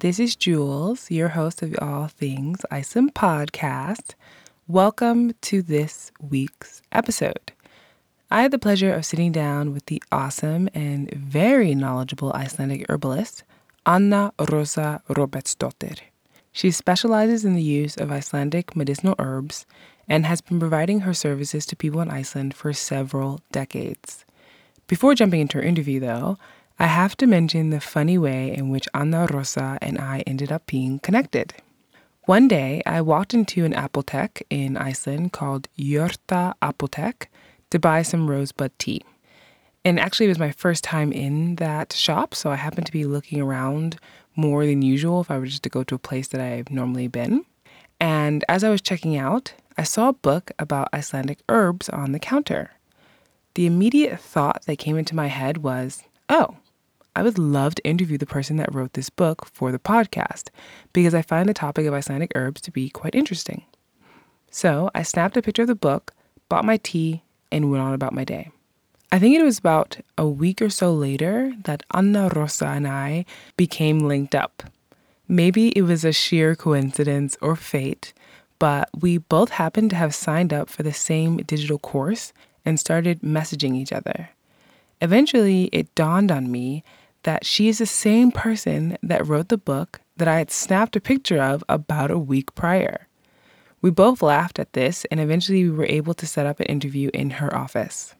This is Jules, your host of All Things Iceland podcast. Welcome to this week's episode. I had the pleasure of sitting down with the awesome and very knowledgeable Icelandic herbalist, Anna Rosa Robertsdottir. She specializes in the use of Icelandic medicinal herbs and has been providing her services to people in Iceland for several decades. Before jumping into her interview, though, I have to mention the funny way in which Anna Rosa and I ended up being connected. One day, I walked into an apotek in Iceland called Jurta Apotek to buy some rosebud tea. And actually, it was my first time in that shop, so I happened to be looking around more than usual if I were just to go to a place that I've normally been. And as I was checking out, I saw a book about Icelandic herbs on the counter. The immediate thought that came into my head was, oh, I would love to interview the person that wrote this book for the podcast because I find the topic of Icelandic herbs to be quite interesting. So I snapped a picture of the book, bought my tea, and went on about my day. I think it was about a week or so later that Anna Rosa and I became linked up. Maybe it was a sheer coincidence or fate, but we both happened to have signed up for the same digital course and started messaging each other. Eventually, it dawned on me that she is the same person that wrote the book that I had snapped a picture of about a week prior. We both laughed at this, and eventually we were able to set up an interview in her office.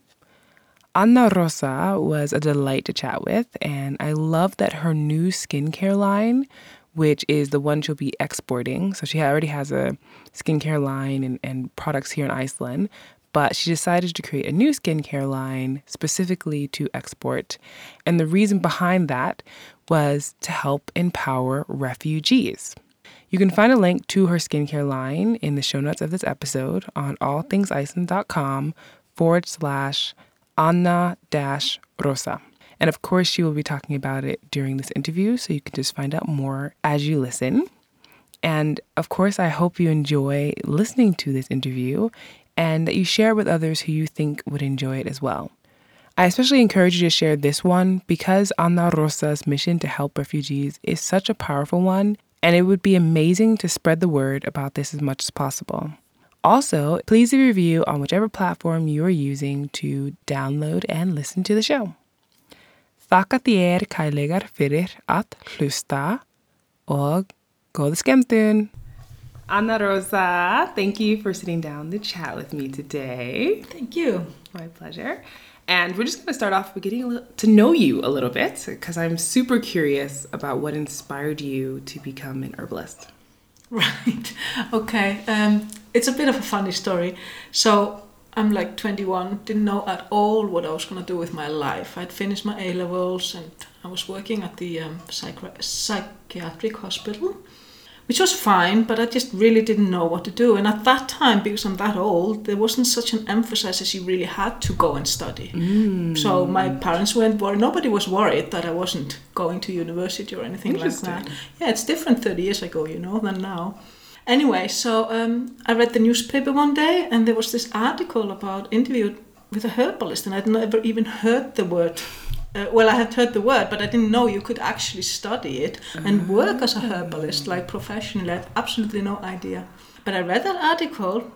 Anna Rosa was a delight to chat with, and I love that her new skincare line, which is the one she'll be exporting, so she already has a skincare line and, and products here in Iceland, but she decided to create a new skincare line specifically to export. And the reason behind that was to help empower refugees. You can find a link to her skincare line in the show notes of this episode on allthingsiceland.com forward slash Anna dash Rosa. And of course, she will be talking about it during this interview, so you can just find out more as you listen. And of course, I hope you enjoy listening to this interview and that you share with others who you think would enjoy it as well. I especially encourage you to share this one because Anna Rosa's mission to help refugees is such a powerful one, and it would be amazing to spread the word about this as much as possible. Also, please leave a review on whichever platform you are using to download and listen to the show. Þakka þér að hlusta og góða skemmtun! Anna Rosa, thank you for sitting down to chat with me today. Thank you. My pleasure. And we're just going to start off with getting little, to know you a little bit because I'm super curious about what inspired you to become an herbalist. Right. Okay. Um, it's a bit of a funny story. So I'm like 21, didn't know at all what I was going to do with my life. I'd finished my A levels and I was working at the um, psychi- psychiatric hospital which was fine, but I just really didn't know what to do. And at that time, because I'm that old, there wasn't such an emphasis as you really had to go and study. Mm. So my parents weren't worried. Nobody was worried that I wasn't going to university or anything like that. Yeah, it's different 30 years ago, you know, than now. Anyway, so um, I read the newspaper one day, and there was this article about interview with a herbalist, and I'd never even heard the word uh, well, I had heard the word, but I didn't know you could actually study it and work as a herbalist, like professionally. I had absolutely no idea. But I read that article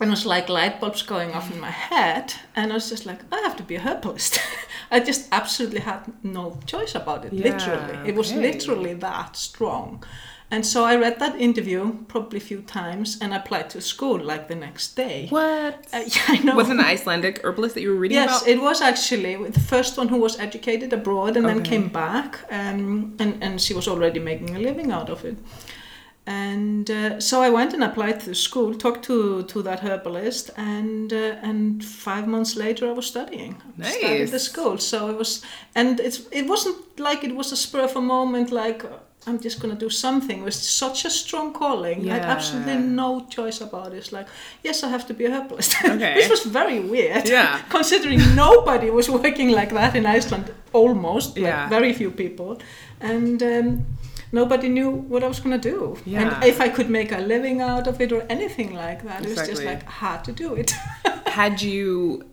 and it was like light bulbs going off in my head, and I was just like, I have to be a herbalist. I just absolutely had no choice about it, yeah, literally. It was literally that strong. And so I read that interview probably a few times and applied to school like the next day. What? Uh, yeah, I know. Was it an Icelandic herbalist that you were reading yes, about? Yes, it was actually the first one who was educated abroad and okay. then came back. Um, and, and she was already making a living out of it. And uh, so I went and applied to school, talked to, to that herbalist, and uh, and five months later I was studying. Nice. Studied the school, so it was, and it's it wasn't like it was a spur of a moment, like I'm just gonna do something. It was such a strong calling. Yeah. I had absolutely no choice about it. It's like, yes, I have to be a herbalist. Okay. Which was very weird. Yeah. considering nobody was working like that in Iceland, almost. Like yeah. very few people. And um, nobody knew what I was gonna do. Yeah. And if I could make a living out of it or anything like that. Exactly. It was just like I had to do it. had you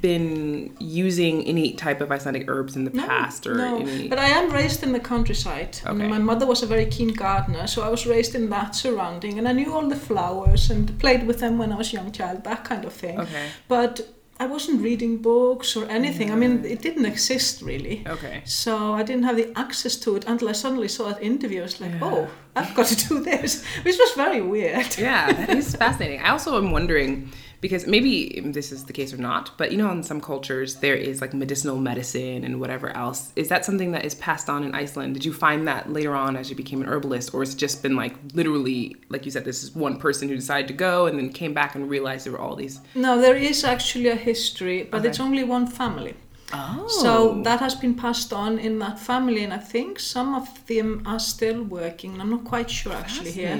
been using any type of Icelandic herbs in the past or no. any. But I am raised in the countryside. And Okay. my mother was a very keen gardener, so I was raised in that surrounding, and I knew all the flowers and played with them when I was a young child, that kind of thing. Okay. But I wasn't reading books or anything. I mean, mm. it didn't exist really. Okay. So I didn't have the access to it until I suddenly saw that interview. I was like, oh, I've got to do this, which was very weird. Yeah, that is fascinating. I also am wondering because maybe this is the case or not, but you know, in some cultures there is like medicinal medicine and whatever else. Is that something that is passed on in Iceland? Did you find that later on as you became an herbalist, or has it just been like literally, like you said, this is one person who decided to go and then came back and realized there were all these? No, there is actually a history, but Okay. it's only one family. Oh, So that has been passed on in that family, and I think some of them are still working. I'm not quite sure actually here.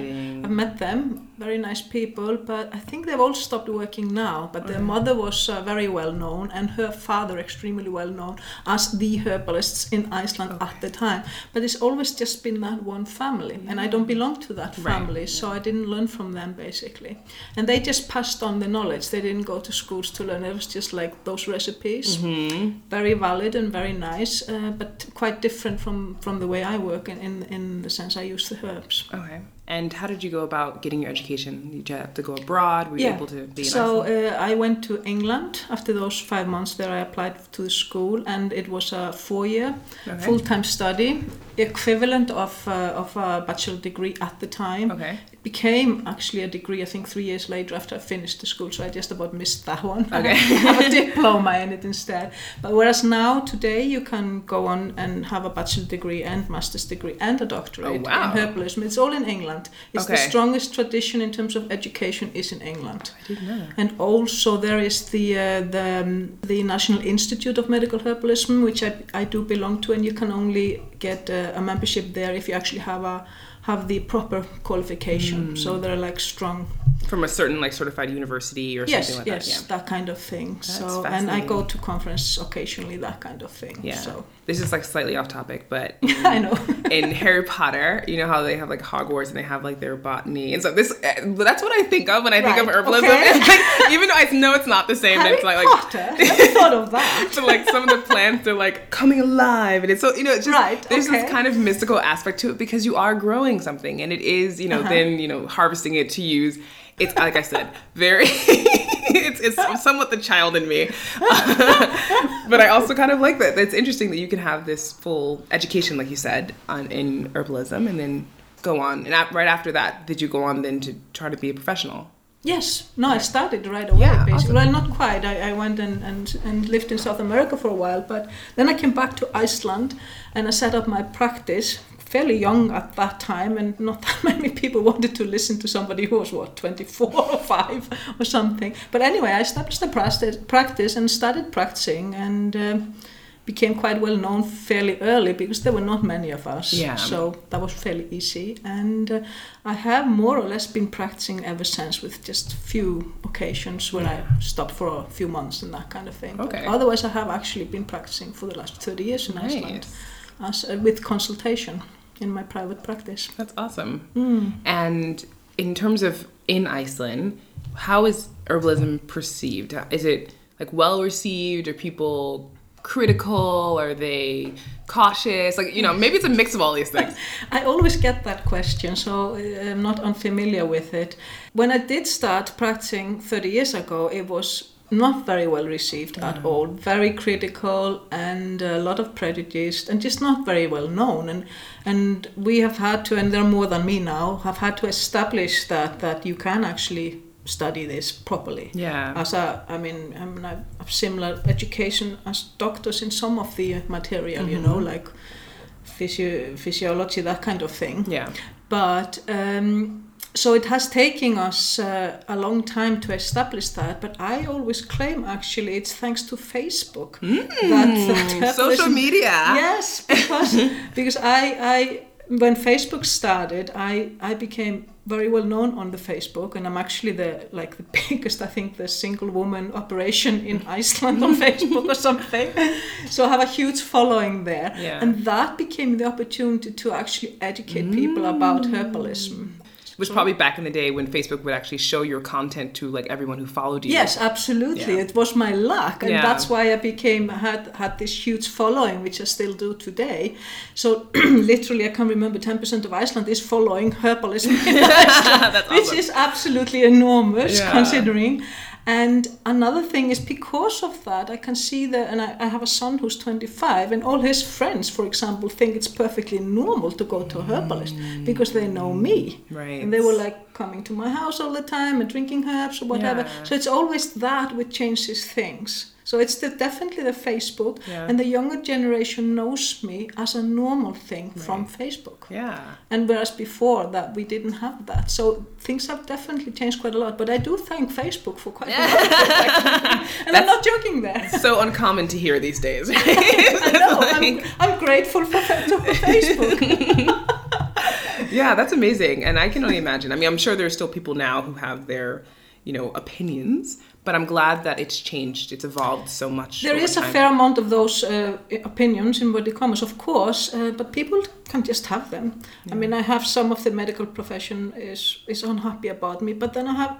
I've met them, very nice people, but I think they've all stopped working now. But their mother was uh, very well known, and her father extremely well known as the herbalists in Iceland at the time. But it's always just been that one family, and I don't belong to that Right, family, so I didn't learn from them basically. And they just passed on the knowledge. They didn't go to schools to learn. It was just like those recipes Mm-hmm. very valid and very nice, uh, but quite different from, from the way I work in, in, in the sense I use the herbs. Okay. And how did you go about getting your education? Did you have to go abroad? Were you able to be so uh, I went to England after those five months there. I applied to the school, and it was a four-year Okay. full-time study, equivalent of uh, of a bachelor degree at the time. Okay. It became actually a degree, I think, three years later after I finished the school, so I just about missed that one. Okay. I have a diploma in it instead. But whereas now, today, you can go on and have a bachelor degree and master's degree and a doctorate Oh, wow. in herbalism. It's all in England. It's the strongest tradition in terms of education is in England. I didn't know that. And also there is the uh, the um, the National Institute of Medical Herbalism, which I, I do belong to, and you can only get uh, a membership there if you actually have a have the proper qualification. So they're like strong. From a certain like certified university or Yes, something like yes, that. that kind of thing. That's so and I go to conferences occasionally, that kind of thing. Yeah. So This is like slightly off topic, but I know. in Harry Potter, you know how they have like Hogwarts and they have like their botany and so this uh, that's what I think of when I think of herbalism. okay. It's like, even though I know it's not the same, Harry it's like like Potter. Thought of that. so like some of the plants are like coming alive and it's so you know it's just Right, there's okay. this kind of mystical aspect to it because you are growing something and it is you know Uh-huh. then you know harvesting it to use it's like I said very it's, it's somewhat the child in me but I also kind of like that it's interesting that you can have this full education like you said on in herbalism and then go on and right after that did you go on then to try to be a professional Yes, no, I started right away. Yeah, basically, awesome. well, not quite. I, I went and, and and lived in South America for a while, but then I came back to Iceland and I set up my practice. Fairly young at that time, and not that many people wanted to listen to somebody who was what 24 or 5 or something. But anyway, I established the practice, practice and started practicing, and um, became quite well known fairly early because there were not many of us. Yeah. So that was fairly easy, and uh, I have more or less been practicing ever since, with just few occasions where I stopped for a few months and that kind of thing. But Okay. otherwise, I have actually been practicing for the last thirty years in Iceland, as uh, with consultation in my private practice. That's awesome. And in terms of in Iceland, how is herbalism perceived? Is it like well received? Are people critical? Are they cautious? Like, you know, maybe it's a mix of all these things. I always get that question, so uh, I'm not unfamiliar with it. When I did start practicing 30 years ago, it was not very well received at all, very critical and a lot of prejudice and just not very well known. And and we have had to, and there are more than me now, have had to establish that that you can actually study this properly Yeah. as a i mean i mean i have similar education as doctors in some of the material you know like physio- physiology that kind of thing Yeah. but um, so it has taken us uh, a long time to establish that but i always claim actually it's thanks to facebook that, that Social media. yes because because i i when facebook started i i became very well known on the facebook and i'm actually the like the biggest i think the single woman operation in iceland on facebook or something so i have a huge following there Yeah. and that became the opportunity to actually educate people about herbalism was probably back in the day when Facebook would actually show your content to like everyone who followed you. Yes, absolutely. Yeah. It was my luck, and Yeah. that's why I became had had this huge following, which I still do today. So literally, I can remember ten percent of Iceland is following herbalism, Iceland, That's which is absolutely enormous Yeah. considering. And another thing is because of that, I can see that, and I, I have a son who's 25, and all his friends, for example, think it's perfectly normal to go to a herbalist because they know me. Right. And they were like coming to my house all the time and drinking herbs or whatever. Yeah. So it's always that which changes things. So it's the, definitely the Facebook, Yeah. and the younger generation knows me as a normal thing from Facebook. Yeah. And whereas before that we didn't have that, so things have definitely changed quite a lot. But I do thank Facebook for quite a lot, and I'm not joking there. So uncommon to hear these days. I know. I'm, I'm grateful for, for Facebook. yeah, that's amazing. And I can only imagine. I mean, I'm sure there's still people now who have their, you know, opinions, but I'm glad that it's changed. It's evolved so much. There is over a time. fair amount of those uh, opinions in inverted commas, of course, uh, but people can just have them. I mean, I have some of the medical profession is is unhappy about me, but then I have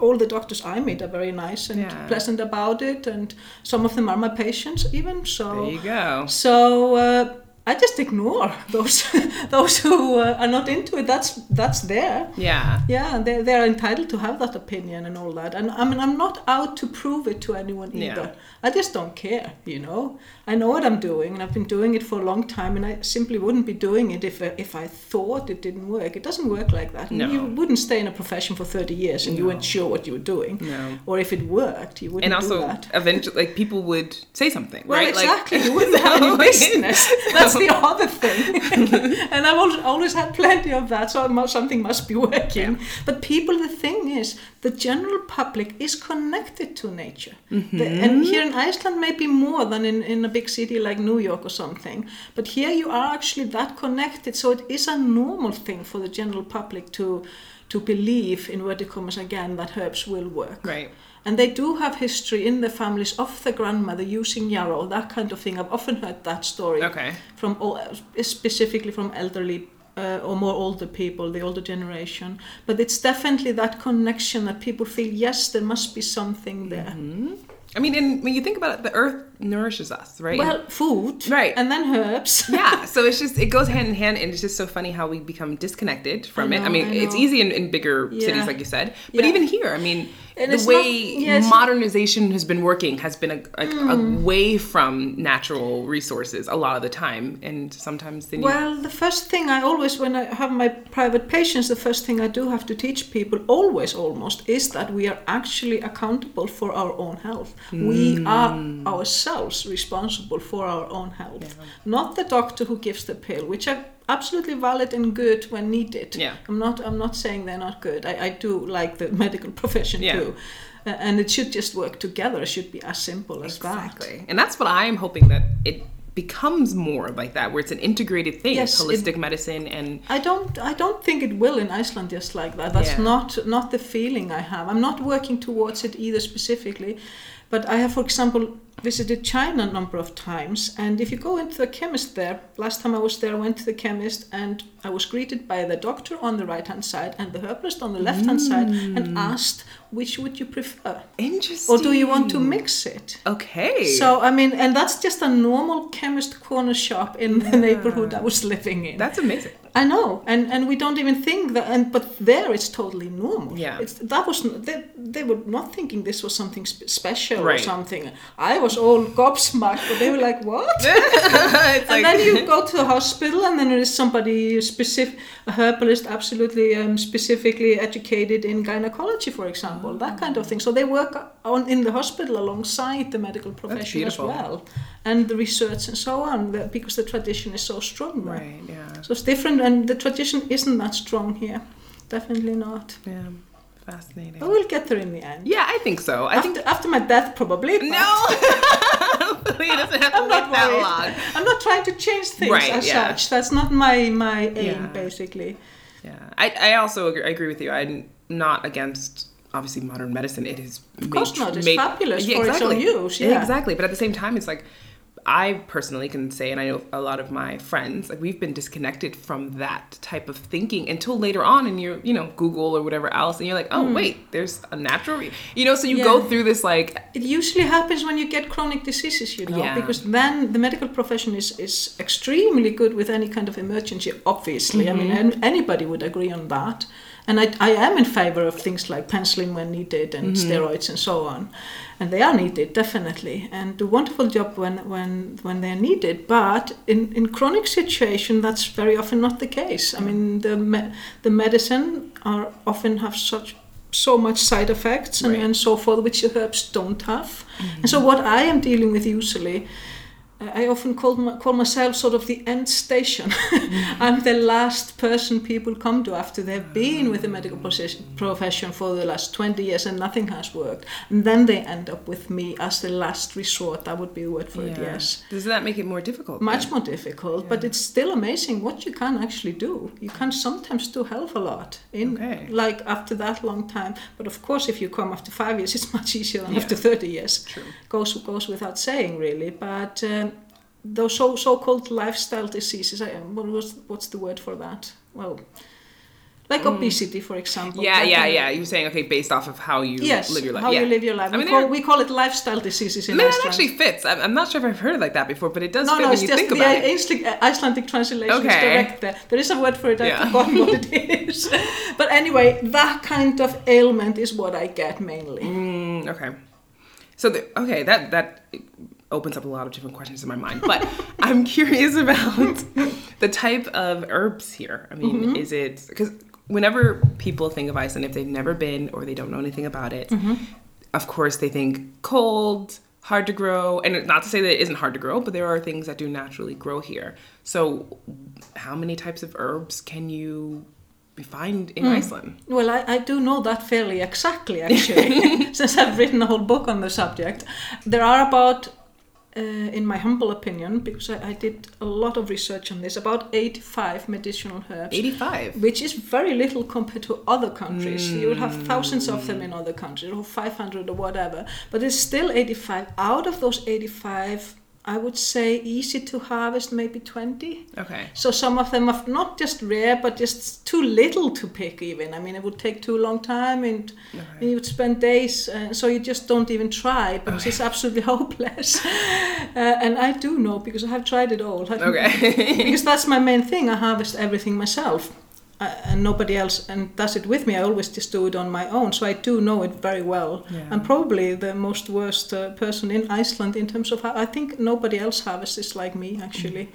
all the doctors I meet are very nice and Yeah. pleasant about it, and some of them are my patients even. So There you go. so uh, I just ignore those those who uh, are not into it. That's that's there. Yeah. Yeah, they they're entitled to have that opinion and all that. And I mean, I'm not out to prove it to anyone either. Yeah. I just don't care, you know. I know what I'm doing, and I've been doing it for a long time. And I simply wouldn't be doing it if I, if I thought it didn't work. It doesn't work like that. No. You wouldn't stay in a profession for 30 years and you weren't sure what you were doing. No. Or if it worked, you wouldn't And also, eventually, like people would say something, Well, right? exactly. Like, you wouldn't have any business. That's the other thing. and I've always, always had plenty of that, so must- something must be working. But people, the thing is, the general public is connected to nature. The- mm-hmm. and here in Iceland, maybe more than in, in a big city like New York or something. But here you are actually that connected, so it is a normal thing for the general public to to believe, in commas again, that herbs will work. Right. And they do have history in the families of the grandmother using yarrow, that kind of thing. I've often heard that story Okay. from all, specifically from elderly uh, or more older people, the older generation. But it's definitely that connection that people feel, yes, there must be something there. I mean, and when you think about it, the earth nourishes us, right? Well, food, Right. and then herbs. yeah so it's just it goes hand in hand and it's just so funny how we become disconnected from I it i mean I it's easy in, in bigger Yeah. cities like you said but Yeah. even here i mean And the way not- yeah, it's not- modernization has been working has been a, a, Hmm. away from natural resources a lot of the time and sometimes then you Well, the first thing I always, when I have my private patients, the first thing I do have to teach people, always almost, is that we are actually accountable for our own health. We are ourselves responsible for our own health, not the doctor who gives the pill, which are absolutely valid and good when needed. Yeah. I'm not. I'm not saying they're not good. I, I do like the medical profession Yeah. too. Uh, and it should just work together. It should be as simple as that. exactly and that's what i'm hoping that it becomes more like that where it's an integrated thing Yes, it- holistic medicine and I don't I don't think it will in Iceland just like that. That's Yeah. not not the feeling I have. I'm not working towards it either specifically. But I have for example visited China a number of times and if you go into the chemist there, last time I was there I went to the chemist and I was greeted by the doctor on the right hand side and the herbalist on the left hand side and mm. asked which would you prefer? interesting Or do you want to mix it? okay So I mean, and that's just a normal chemist corner shop in the neighborhood I was living in. that's amazing I know, and and we don't even think that, and but there it's totally normal. Yeah. it's, that was they, they were not thinking this was something sp- special or something. I was all gobsmacked, but they were like, "What?" and then you go to the hospital, and then there is somebody specific, a herbalist, absolutely um, specifically educated in gynecology, for example, that kind of thing. So they work on in the hospital alongside the medical profession as well, and the research and so on, because the tradition is so strong. there. right yeah So it's different, and the tradition isn't that strong here. Definitely not. Yeah, fascinating. But we'll get there in the end. Yeah, I think so. I after, think after my death, probably. but no. Hopefully, it doesn't have to I'm wait not that long. I'm not trying to change things Right, as yeah. such. That's not my my aim, Yeah. basically. Yeah, I, I also agree, I agree with you. I'm not against obviously modern medicine. It is Of course not. It's fabulous for its own use, yeah. exactly. But at the same time, it's like I personally can say, and I know a lot of my friends, like we've been disconnected from that type of thinking until later on, and you're, you know, Google or whatever else, and you're like, oh wait, there's a natural, re-. you know, so you go Hmm. Through this like, It usually happens when you get chronic diseases, you know, Yeah. because then the medical profession is, is extremely good with any kind of emergency, obviously. I mean, anybody would agree on that. And I, I am in favor of things like penicillin when needed and steroids and so on. And they are needed, definitely, and do a wonderful job when, when, when they're needed. But in, in chronic situation, that's very often not the case. I mean, the, me- the medicine are often have such so much side effects and, Right. and so forth, which the herbs don't have. And so, mm-hmm. what I am dealing with usually, I often call, my, call myself sort of the end station. I'm the last person people come to after they've been with the medical profession- profession for the last 20 years and nothing has worked. And then they end up with me as the last resort. That would be the word for it, yes. Does that make it more difficult? Much then? more difficult, but it's still amazing what you can actually do. You can sometimes do hell of a lot in Okay. like after that long time. But of course, if you come after five years, it's much easier than Yeah. after thirty years. True. Goes goes without saying, really. But um, those so so-called lifestyle diseases, I, what was what's the word for that? Well, like obesity, for example. Mm. Yeah, yeah, kind yeah. You're saying, okay, based off of how you Yes, live your life. how yeah. you live your life. I mean, we, call, we call it lifestyle diseases in I mean, Iceland. actually fits. I'm, I'm not sure if I've heard it like that before, but it does No, fit no, when you think the about it. Icelandic, uh, Icelandic translation is Okay. correct there. There is a word for it, I've Yeah. forgotten what it is. But anyway, that kind of ailment is what I get mainly. Mm, okay. So the, okay, that that opens up a lot of different questions in my mind. But I'm curious about the type of herbs here. I mean, Mm-hmm. is it because whenever people think of Iceland, if they've never been or they don't know anything about it, Mm-hmm. of course they think cold, hard to grow, and not to say that it isn't hard to grow, but there are things that do naturally grow here. So, how many types of herbs can you find in Iceland? Well, I, I do know that fairly exactly, actually, since I've written a whole book on the subject. There are about, uh, in my humble opinion, because I, I did a lot of research on this, about 85 medicinal herbs. 85. which is very little compared to other countries. You'll have thousands of them in other countries, or 500 or whatever, but it's still 85. Out of those 85, I would say easy to harvest, maybe 20. Okay. So some of them are not just rare, but just too little to pick. Even I mean, it would take too long time, and, and you would spend days. Uh, so you just don't even try because it's absolutely hopeless. Uh, and I do know because I have tried it all. I Okay. because that's my main thing. I harvest everything myself, uh, and nobody else and does it with me. I always just do it on my own, so I do know it very well. Yeah. I'm probably the most worst uh, person in Iceland in terms of how I think nobody else harvests this like me actually,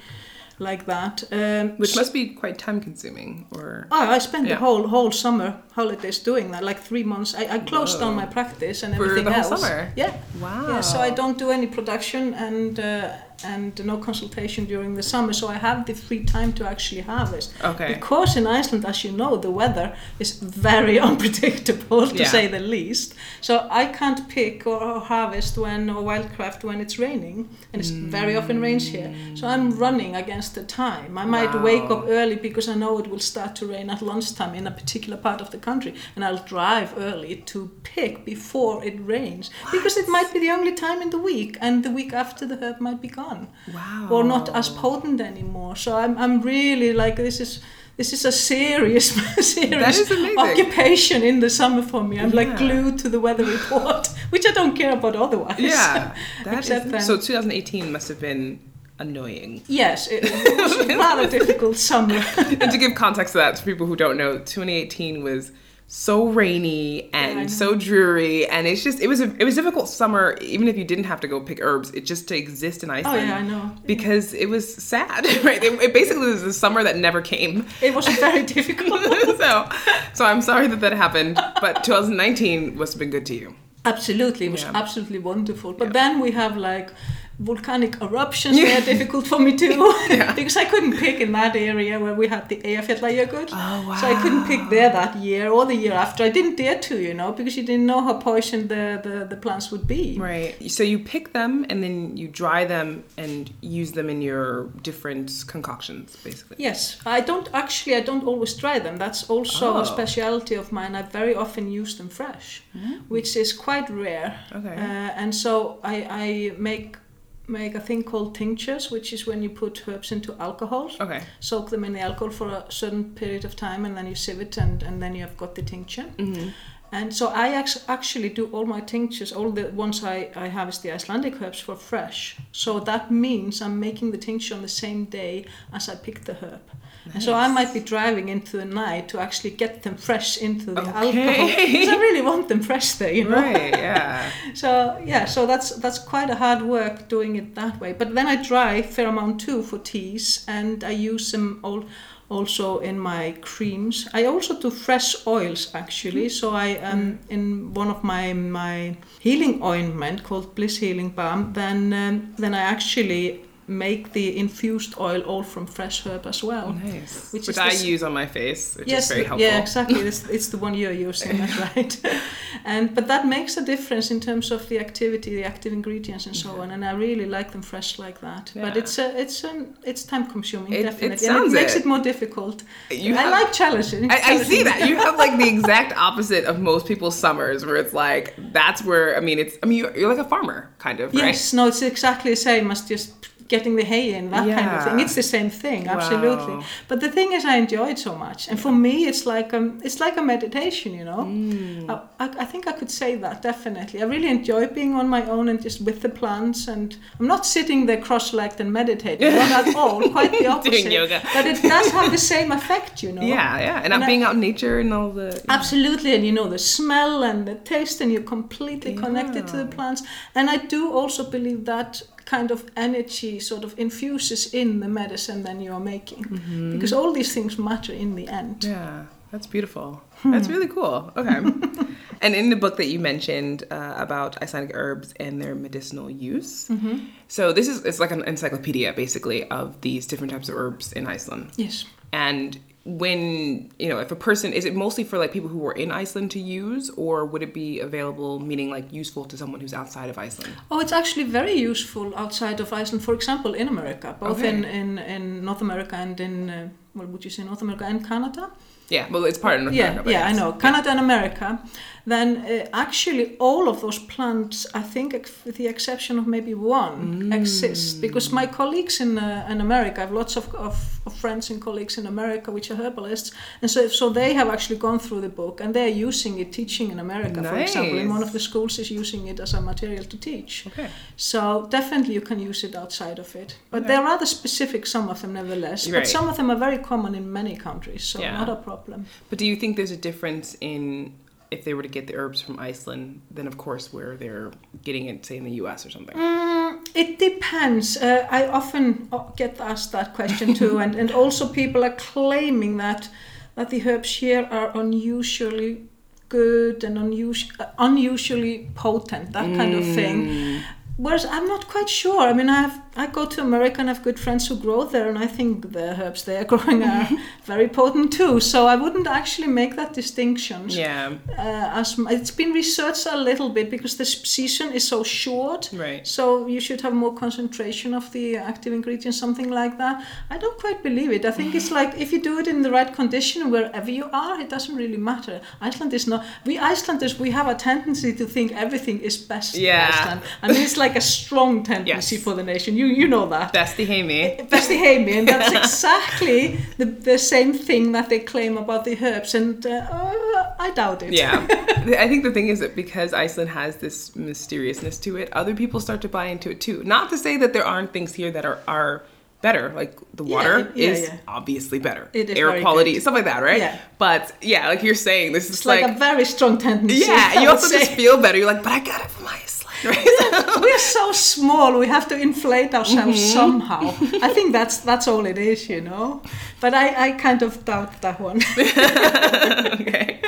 like that. Um, Which must be quite time consuming or Oh, I spent Yeah. the whole whole summer holidays doing that, like three months. I, I closed down my practice and For everything the whole else. summer? Yeah. wow. Yeah, so I don't do any production and uh, and no consultation during the summer, so I have the free time to actually harvest. Okay. Because in Iceland, as you know, the weather is very unpredictable, to Yeah. say the least. So I can't pick or harvest when or wildcraft when it's raining, and it very often rains here. So I'm running against the time. I might wake up early because I know it will start to rain at lunchtime in a particular part of the country, and I'll drive early to pick before it rains because it might be the only time in the week, and the week after the herb might be gone Wow. or not as potent anymore. So I'm, I'm really like this is this is a serious serious occupation in the summer for me. I'm like glued to the weather report, which I don't care about otherwise. Yeah. That is, Except then- so 2018 must have been annoying. Yes, it, it was a rather difficult summer. and to give context to that to people who don't know, 2018 was so rainy and know. so dreary and it's just it was a it was a difficult summer even if you didn't have to go pick herbs it just to exist in Iceland. oh yeah, I know. because it was sad right it, it basically was a summer that never came It was very difficult. so so I'm sorry that that happened but 2019 must have been good to you Absolutely, it was Yeah. absolutely wonderful. But Yeah. then we have like volcanic eruptions. They are difficult for me too because I couldn't pick in that area where we had the Eyjafjallajökull. Oh, wow. So I couldn't pick there that year or the year after. I didn't dare to, you know, because you didn't know how poisoned the, the, the plants would be. Right. So you pick them and then you dry them and use them in your different concoctions, basically. Yes, I don't actually. I don't always dry them. That's also Oh. a speciality of mine. I very often use them fresh, which is quite rare. Okay. Uh, and so I, I make make a thing called tinctures, which is when you put herbs into alcohol, Okay. soak them in the alcohol for a certain period of time, and then you sieve it, and, and then you have got the tincture. Mm-hmm. And so I actually do all my tinctures, all the ones I, I harvest the Icelandic herbs for fresh. So that means I'm making the tincture on the same day as I pick the herb. And so I might be driving into the night to actually get them fresh into the alcohol. Because I really want them fresh there, you know. Right. Yeah. So yeah, so that's that's quite a hard work doing it that way. But then I dry fair amount too for teas, and I use them all also in my creams. I also do fresh oils actually. So I um in one of my my healing ointment called Bliss Healing Balm. Then um, then I actually make the infused oil all from fresh herb as well. Nice. Which Which, is I this- use on my face, which yes, is very helpful. yeah, exactly. It's, it's the one you're using, that's right. and but that makes a difference in terms of the activity, the active ingredients, and so on. And I really like them fresh like that. But it's a, it's an, it's time consuming, It- it definitely, and sounds it makes it. it more difficult. You I like challenging. I, I see that. You have like the exact opposite of most people's summers, where it's like that's where I mean, it's. I mean, you're, you're like a farmer, kind of, right? Yes, no, it's exactly the same as just getting the hay in, that kind of thing. It's the same thing, Wow. absolutely. But the thing is, I enjoy it so much, and for me, it's like um, it's like a meditation, you know. Mm. I, I, I think I could say that definitely. I really enjoy being on my own and just with the plants, and I'm not sitting there cross-legged and meditating, not at all. Quite the opposite. Doing yoga. But it does have the same effect, you know. Yeah, yeah, and, And not I- being out in nature and all the. Absolutely, and you know the smell and the taste, and you're completely connected to the plants. And I do also believe that kind of energy sort of infuses in the medicine that you are making, because all these things matter in the end. Yeah, that's beautiful. Hmm. That's really cool. Okay. and in the book that you mentioned uh, about Icelandic herbs and their medicinal use, Mm-hmm. so this is it's like an encyclopedia basically of these different types of herbs in Iceland. Yes. And when you know, if a person is it mostly for like people who are in Iceland to use, or would it be available, meaning like useful to someone who's outside of Iceland? Oh, it's actually very useful outside of Iceland. For example, in America, both Okay. in, in, in North America and in, uh, what would you say, North America and Canada? Yeah, well, it's part of North yeah, America, yeah, I know. Canada and America. Then uh, actually all of those plants, I think, ex- with the exception of maybe one, exist because my colleagues in uh, in America, I have lots of, of, of friends and colleagues in America which are herbalists, and so so they have actually gone through the book and they're using it, teaching in America, for example. In one of the schools is using it as a material to teach. Okay. So definitely you can use it outside of it. But Okay. they're rather specific, some of them nevertheless. Right. But some of them are very common in many countries, so Yeah. not a problem. But do you think there's a difference in if they were to get the herbs from Iceland, then of course where they're getting it, say in the U.S. or something? Mm, it depends. Uh, I often uh, get asked that question too, and, and also people are claiming that that the herbs here are unusually good and unusual, uh, unusually potent, that kind of thing. Whereas I'm not quite sure. I mean, I have I go to America and I have good friends who grow there, and I think the herbs they are growing are very potent too. So I wouldn't actually make that distinction. Yeah. Uh, as it's been researched a little bit because the season is so short. Right. So you should have more concentration of the active ingredients, something like that. I don't quite believe it. I think it's like if you do it in the right condition wherever you are, it doesn't really matter. Iceland is not. We Icelanders we have a tendency to think everything is best Yeah. in Iceland. I mean, it's like a strong tendency Yes. for the nation. You you know that. Besti heimi. Besti heimi, and that's exactly the, the same thing that they claim about the herbs, and uh, uh, I doubt it. Yeah. I think the thing is that because Iceland has this mysteriousness to it, other people start to buy into it too. Not to say that there aren't things here that are, are better, like the Yeah, water yeah, is yeah. obviously better. It is Air quality, good. stuff like that, right? Yeah. But yeah, like you're saying, this It's is like, like, a very strong tendency. yeah, you also say. just feel better. You're like, but I got it from Iceland, right? We're so small. We have to inflate ourselves Mm-hmm. somehow. I think that's that's all it is, you know. But I, I kind of doubt that one. okay.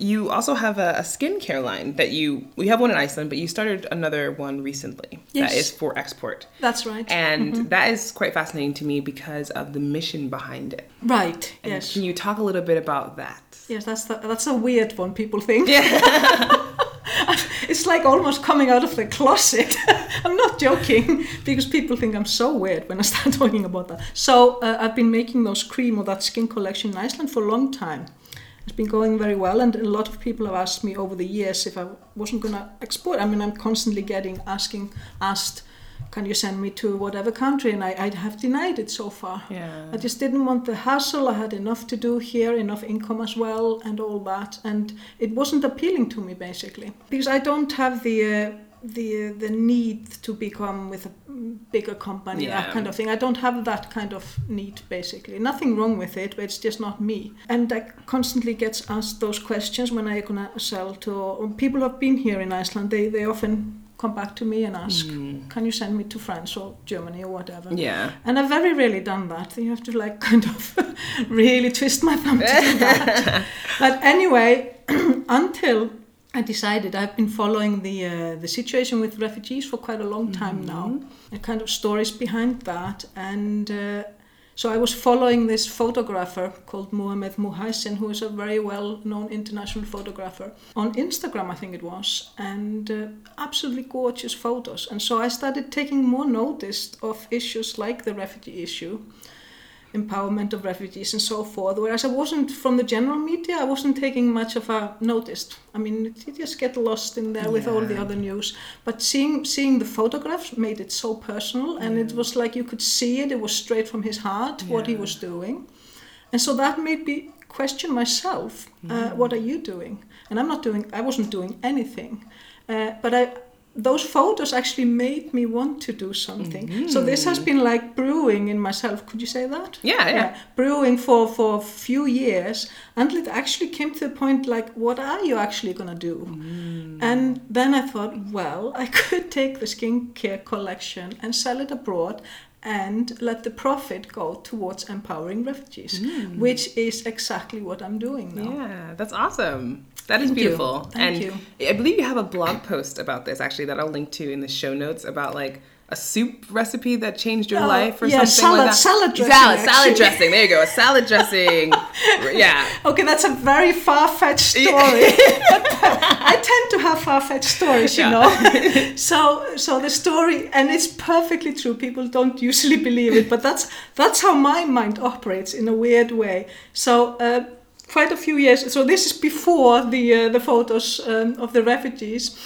You also have a, a skincare line that you we have one in Iceland, but you started another one recently Yes. that is for export. that's right. And that is quite fascinating to me because of the mission behind it. right. And Yes. Can you talk a little bit about that? Yes. That's the, that's a weird one. People think. Yeah. It's like almost coming out of the closet. I'm not joking because people think I'm so weird when I start talking about that. So uh, I've been making those cream or that skin collection in Iceland for a long time. It's been going very well, and a lot of people have asked me over the years if I wasn't gonna export. I mean, I'm constantly getting asking asked, can you send me to whatever country? And I, I have denied it so far. Yeah. I just didn't want the hassle. I had enough to do here, enough income as well, and all that. And it wasn't appealing to me basically because I don't have the uh, the the need to become with a bigger company Yeah. that kind of thing. I don't have that kind of need basically. Nothing wrong with it, but it's just not me. And I constantly gets asked those questions when I gonna sell to or people who have been here in Iceland. They they often come back to me and ask, "Can you send me to France or Germany or whatever?" Yeah. And I've very rarely done that. You have to like kind of really twist my thumb to do that. but anyway, until I decided, I've been following the uh, the situation with refugees for quite a long time now, The kind of stories behind that. And uh, so I was following this photographer called Muhammed Muheisen, who is a very well-known international photographer on Instagram, I think it was, and uh, absolutely gorgeous photos. And so I started taking more notice of issues like the refugee issue empowerment of refugees and so forth. Whereas I wasn't from the general media, I wasn't taking much of a notice. I mean, you just get lost in there with all the other news. But seeing seeing the photographs made it so personal, and it was like you could see it. It was straight from his heart what he was doing, and so that made me question myself. Uh, what are you doing? And I'm not doing. I wasn't doing anything, uh, but I. Those photos actually made me want to do something. So mm-hmm. this has been like brewing in myself. Could you say that? Yeah, yeah. brewing for for a few years until it actually came to the point like what are you actually going to do mm. and then i thought well i could take the skincare collection and sell it abroad and let the profit go towards empowering refugees mm. which is exactly what i'm doing now Yeah, that's awesome. That is Thank you. beautiful. Thank and you. I believe you have a blog post about this actually that I'll link to in the show notes about like a soup recipe that changed your Oh, life or yeah, something salad- like that. salad dressing, Salad, salad dressing. There you go. A salad dressing. yeah. Okay, that's a very far-fetched story. I tend to have far-fetched stories, you Yeah. know. so, so the story, and it's perfectly true. People don't usually believe it, but that's that's how my mind operates in a weird way. So. Uh, Quite a few years. So this is before the uh, the photos um, of the refugees.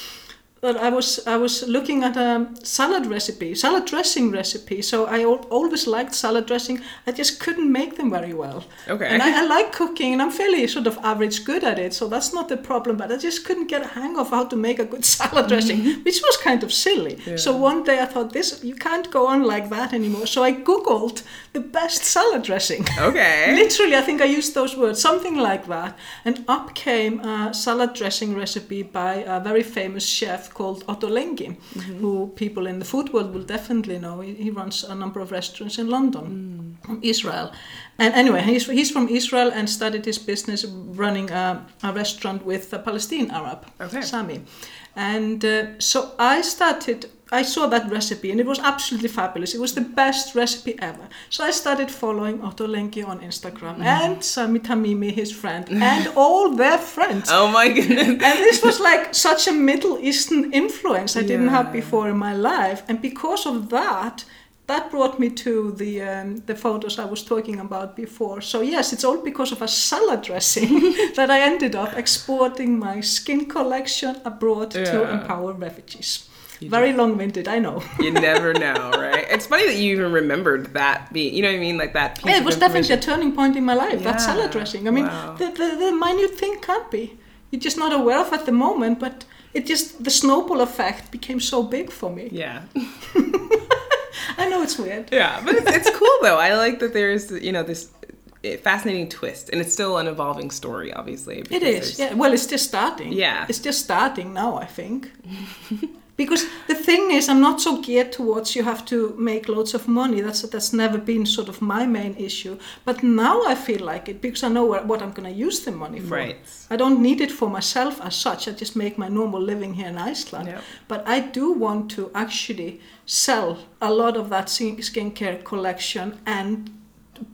But I was I was looking at a salad recipe, salad dressing recipe. So I al- always liked salad dressing. I just couldn't make them very well. Okay. And I, I like cooking, and I'm fairly sort of average good at it, so that's not the problem. But I just couldn't get a hang of how to make a good salad dressing, which was kind of silly. So one day I thought, this you can't go on like that anymore. So I googled the best salad dressing. Okay. Literally, I think I used those words, something like that, and up came a salad dressing recipe by a very famous chef called Ottolenghi, who people in the food world will definitely know. He, he runs a number of restaurants in London, from Israel. And anyway, he's, he's from Israel and started his business running a, a restaurant with a Palestinian Arab, Okay. Sami. And uh, so I started, I saw that recipe and it was absolutely fabulous. It was the best recipe ever. So I started following Ottolenghi on Instagram and Sami Tamimi, his friend, and all their friends. Oh my goodness. And this was like such a Middle Eastern influence I didn't have before in my life. And because of that, that brought me to the um, the photos I was talking about before. So yes, it's all because of a salad dressing that I ended up exporting my skin collection abroad to empower refugees. Very long-winded, I know. You never know, right? It's funny that you even remembered that being, you know what I mean? Like that Yeah, it was definitely a turning point in my life. That Yeah, salad dressing. I mean, wow. the, the the minute thing can't be. You're just not aware of at the moment, but it just the snowball effect became so big for me. Yeah. I know it's weird. Yeah, but it's, it's cool though. I like that there's, you know, this eh, fascinating twist and it's still an evolving story, obviously. It is. Yeah. Well, it's just starting. Yeah. It's just starting now, I think. because the thing is, I'm not so geared towards you have to make loads of money. That's that's never been sort of my main issue. But now I feel like it because I know what, I'm going to use the money for. Right. I don't need it for myself as such. I just make my normal living here in Iceland. Yep. But I do want to actually sell a lot of that skincare collection and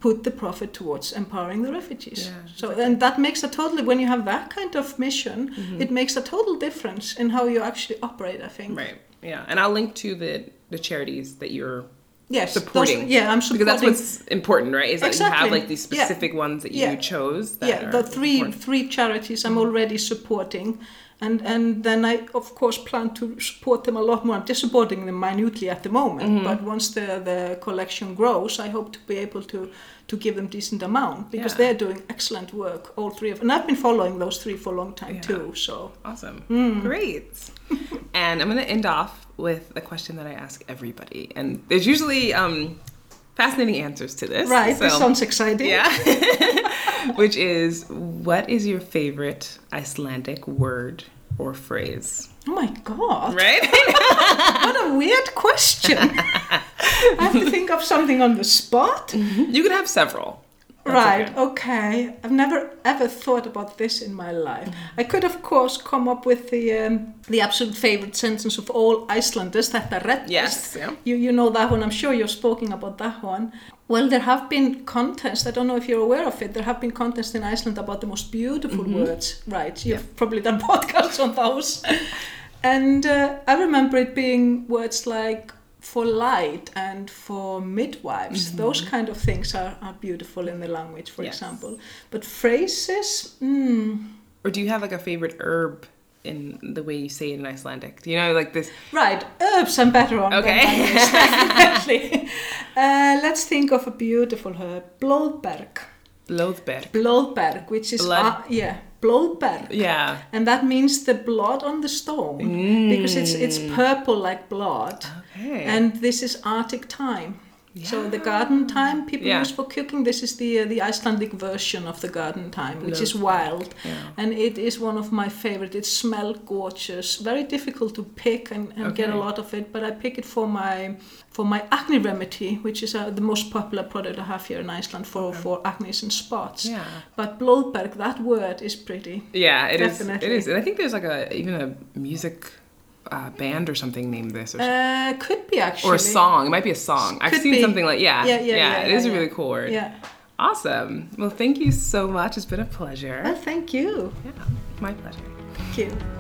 put the profit towards empowering the refugees. Yeah, so and that makes a totally when you have that kind of mission, Mm-hmm. it makes a total difference in how you actually operate. I think. Right. Yeah. And I'll link to the the charities that you're Yes, those- supporting. yeah, I'm sure Because that's what's important, right? Is that you have like these Yeah. specific ones that Yeah. you chose. That yeah, the three important. three charities I'm already supporting, and and then I of course plan to support them a lot more. I'm just supporting them minutely at the moment, Mm-hmm. but once the the collection grows, I hope to be able to to give them decent amount because Yeah. they're doing excellent work, all three of, and I've been following those three for a long time Yeah. too. So Awesome. Mm. Great. and I'm going to end off with a question that I ask everybody. And there's usually um, fascinating answers to this. right, this sounds exciting. Yeah. Which is what is your favorite Icelandic word or phrase? Oh my god, Right? what a weird question. I have to think of something on the spot. you could have several. Right, okay. okay. I've never ever thought about this in my life. Mm-hmm. I could, of course, come up with the um, the absolute favorite sentence of all Icelanders, that the red Yes, yeah. You, you know that one, I'm sure you've spoken about that one. Well, there have been contests, I don't know if you're aware of it, there have been contests in Iceland about the most beautiful words, right? You've. Yeah. probably done podcasts on those. and uh, I remember it being words like for light and for midwives. Those kind of things are, are beautiful in the language, for. Yes. example. But phrases, mm, Or do you have like a favorite herb in the way you say it in Icelandic? Do you know like this? right, herbs I'm better on. Okay. definitely. uh, let's think of a beautiful herb, blóðberg. Blóðberg. Blóðberg, which is, Blood. uh, yeah, blóðberg. Yeah. And that means the blood on the stone because it's it's mm. purple like blood. Okay. And this is Arctic thyme. So the garden thyme people Yeah. use for cooking. This is the uh, the Icelandic version of the garden thyme, which is wild, Yeah. and it is one of my favorite. It smells gorgeous. Very difficult to pick and, and get a lot of it, but I pick it for my for my acne remedy, which is uh, the most popular product I have here in Iceland for for acne and spots. Yeah. But blóðberg, that word is pretty. Yeah, it is. Definitely. It is. And I think there's like a even a music uh, band or something named this, or, Uh, could be actually. or a song. It might be a song. I've seen be. something like yeah, Yeah, yeah, yeah, It yeah, is a really cool word. Yeah. Awesome. Well, thank you so much. It's been a pleasure. Well, thank you. Yeah, my pleasure. Thank you.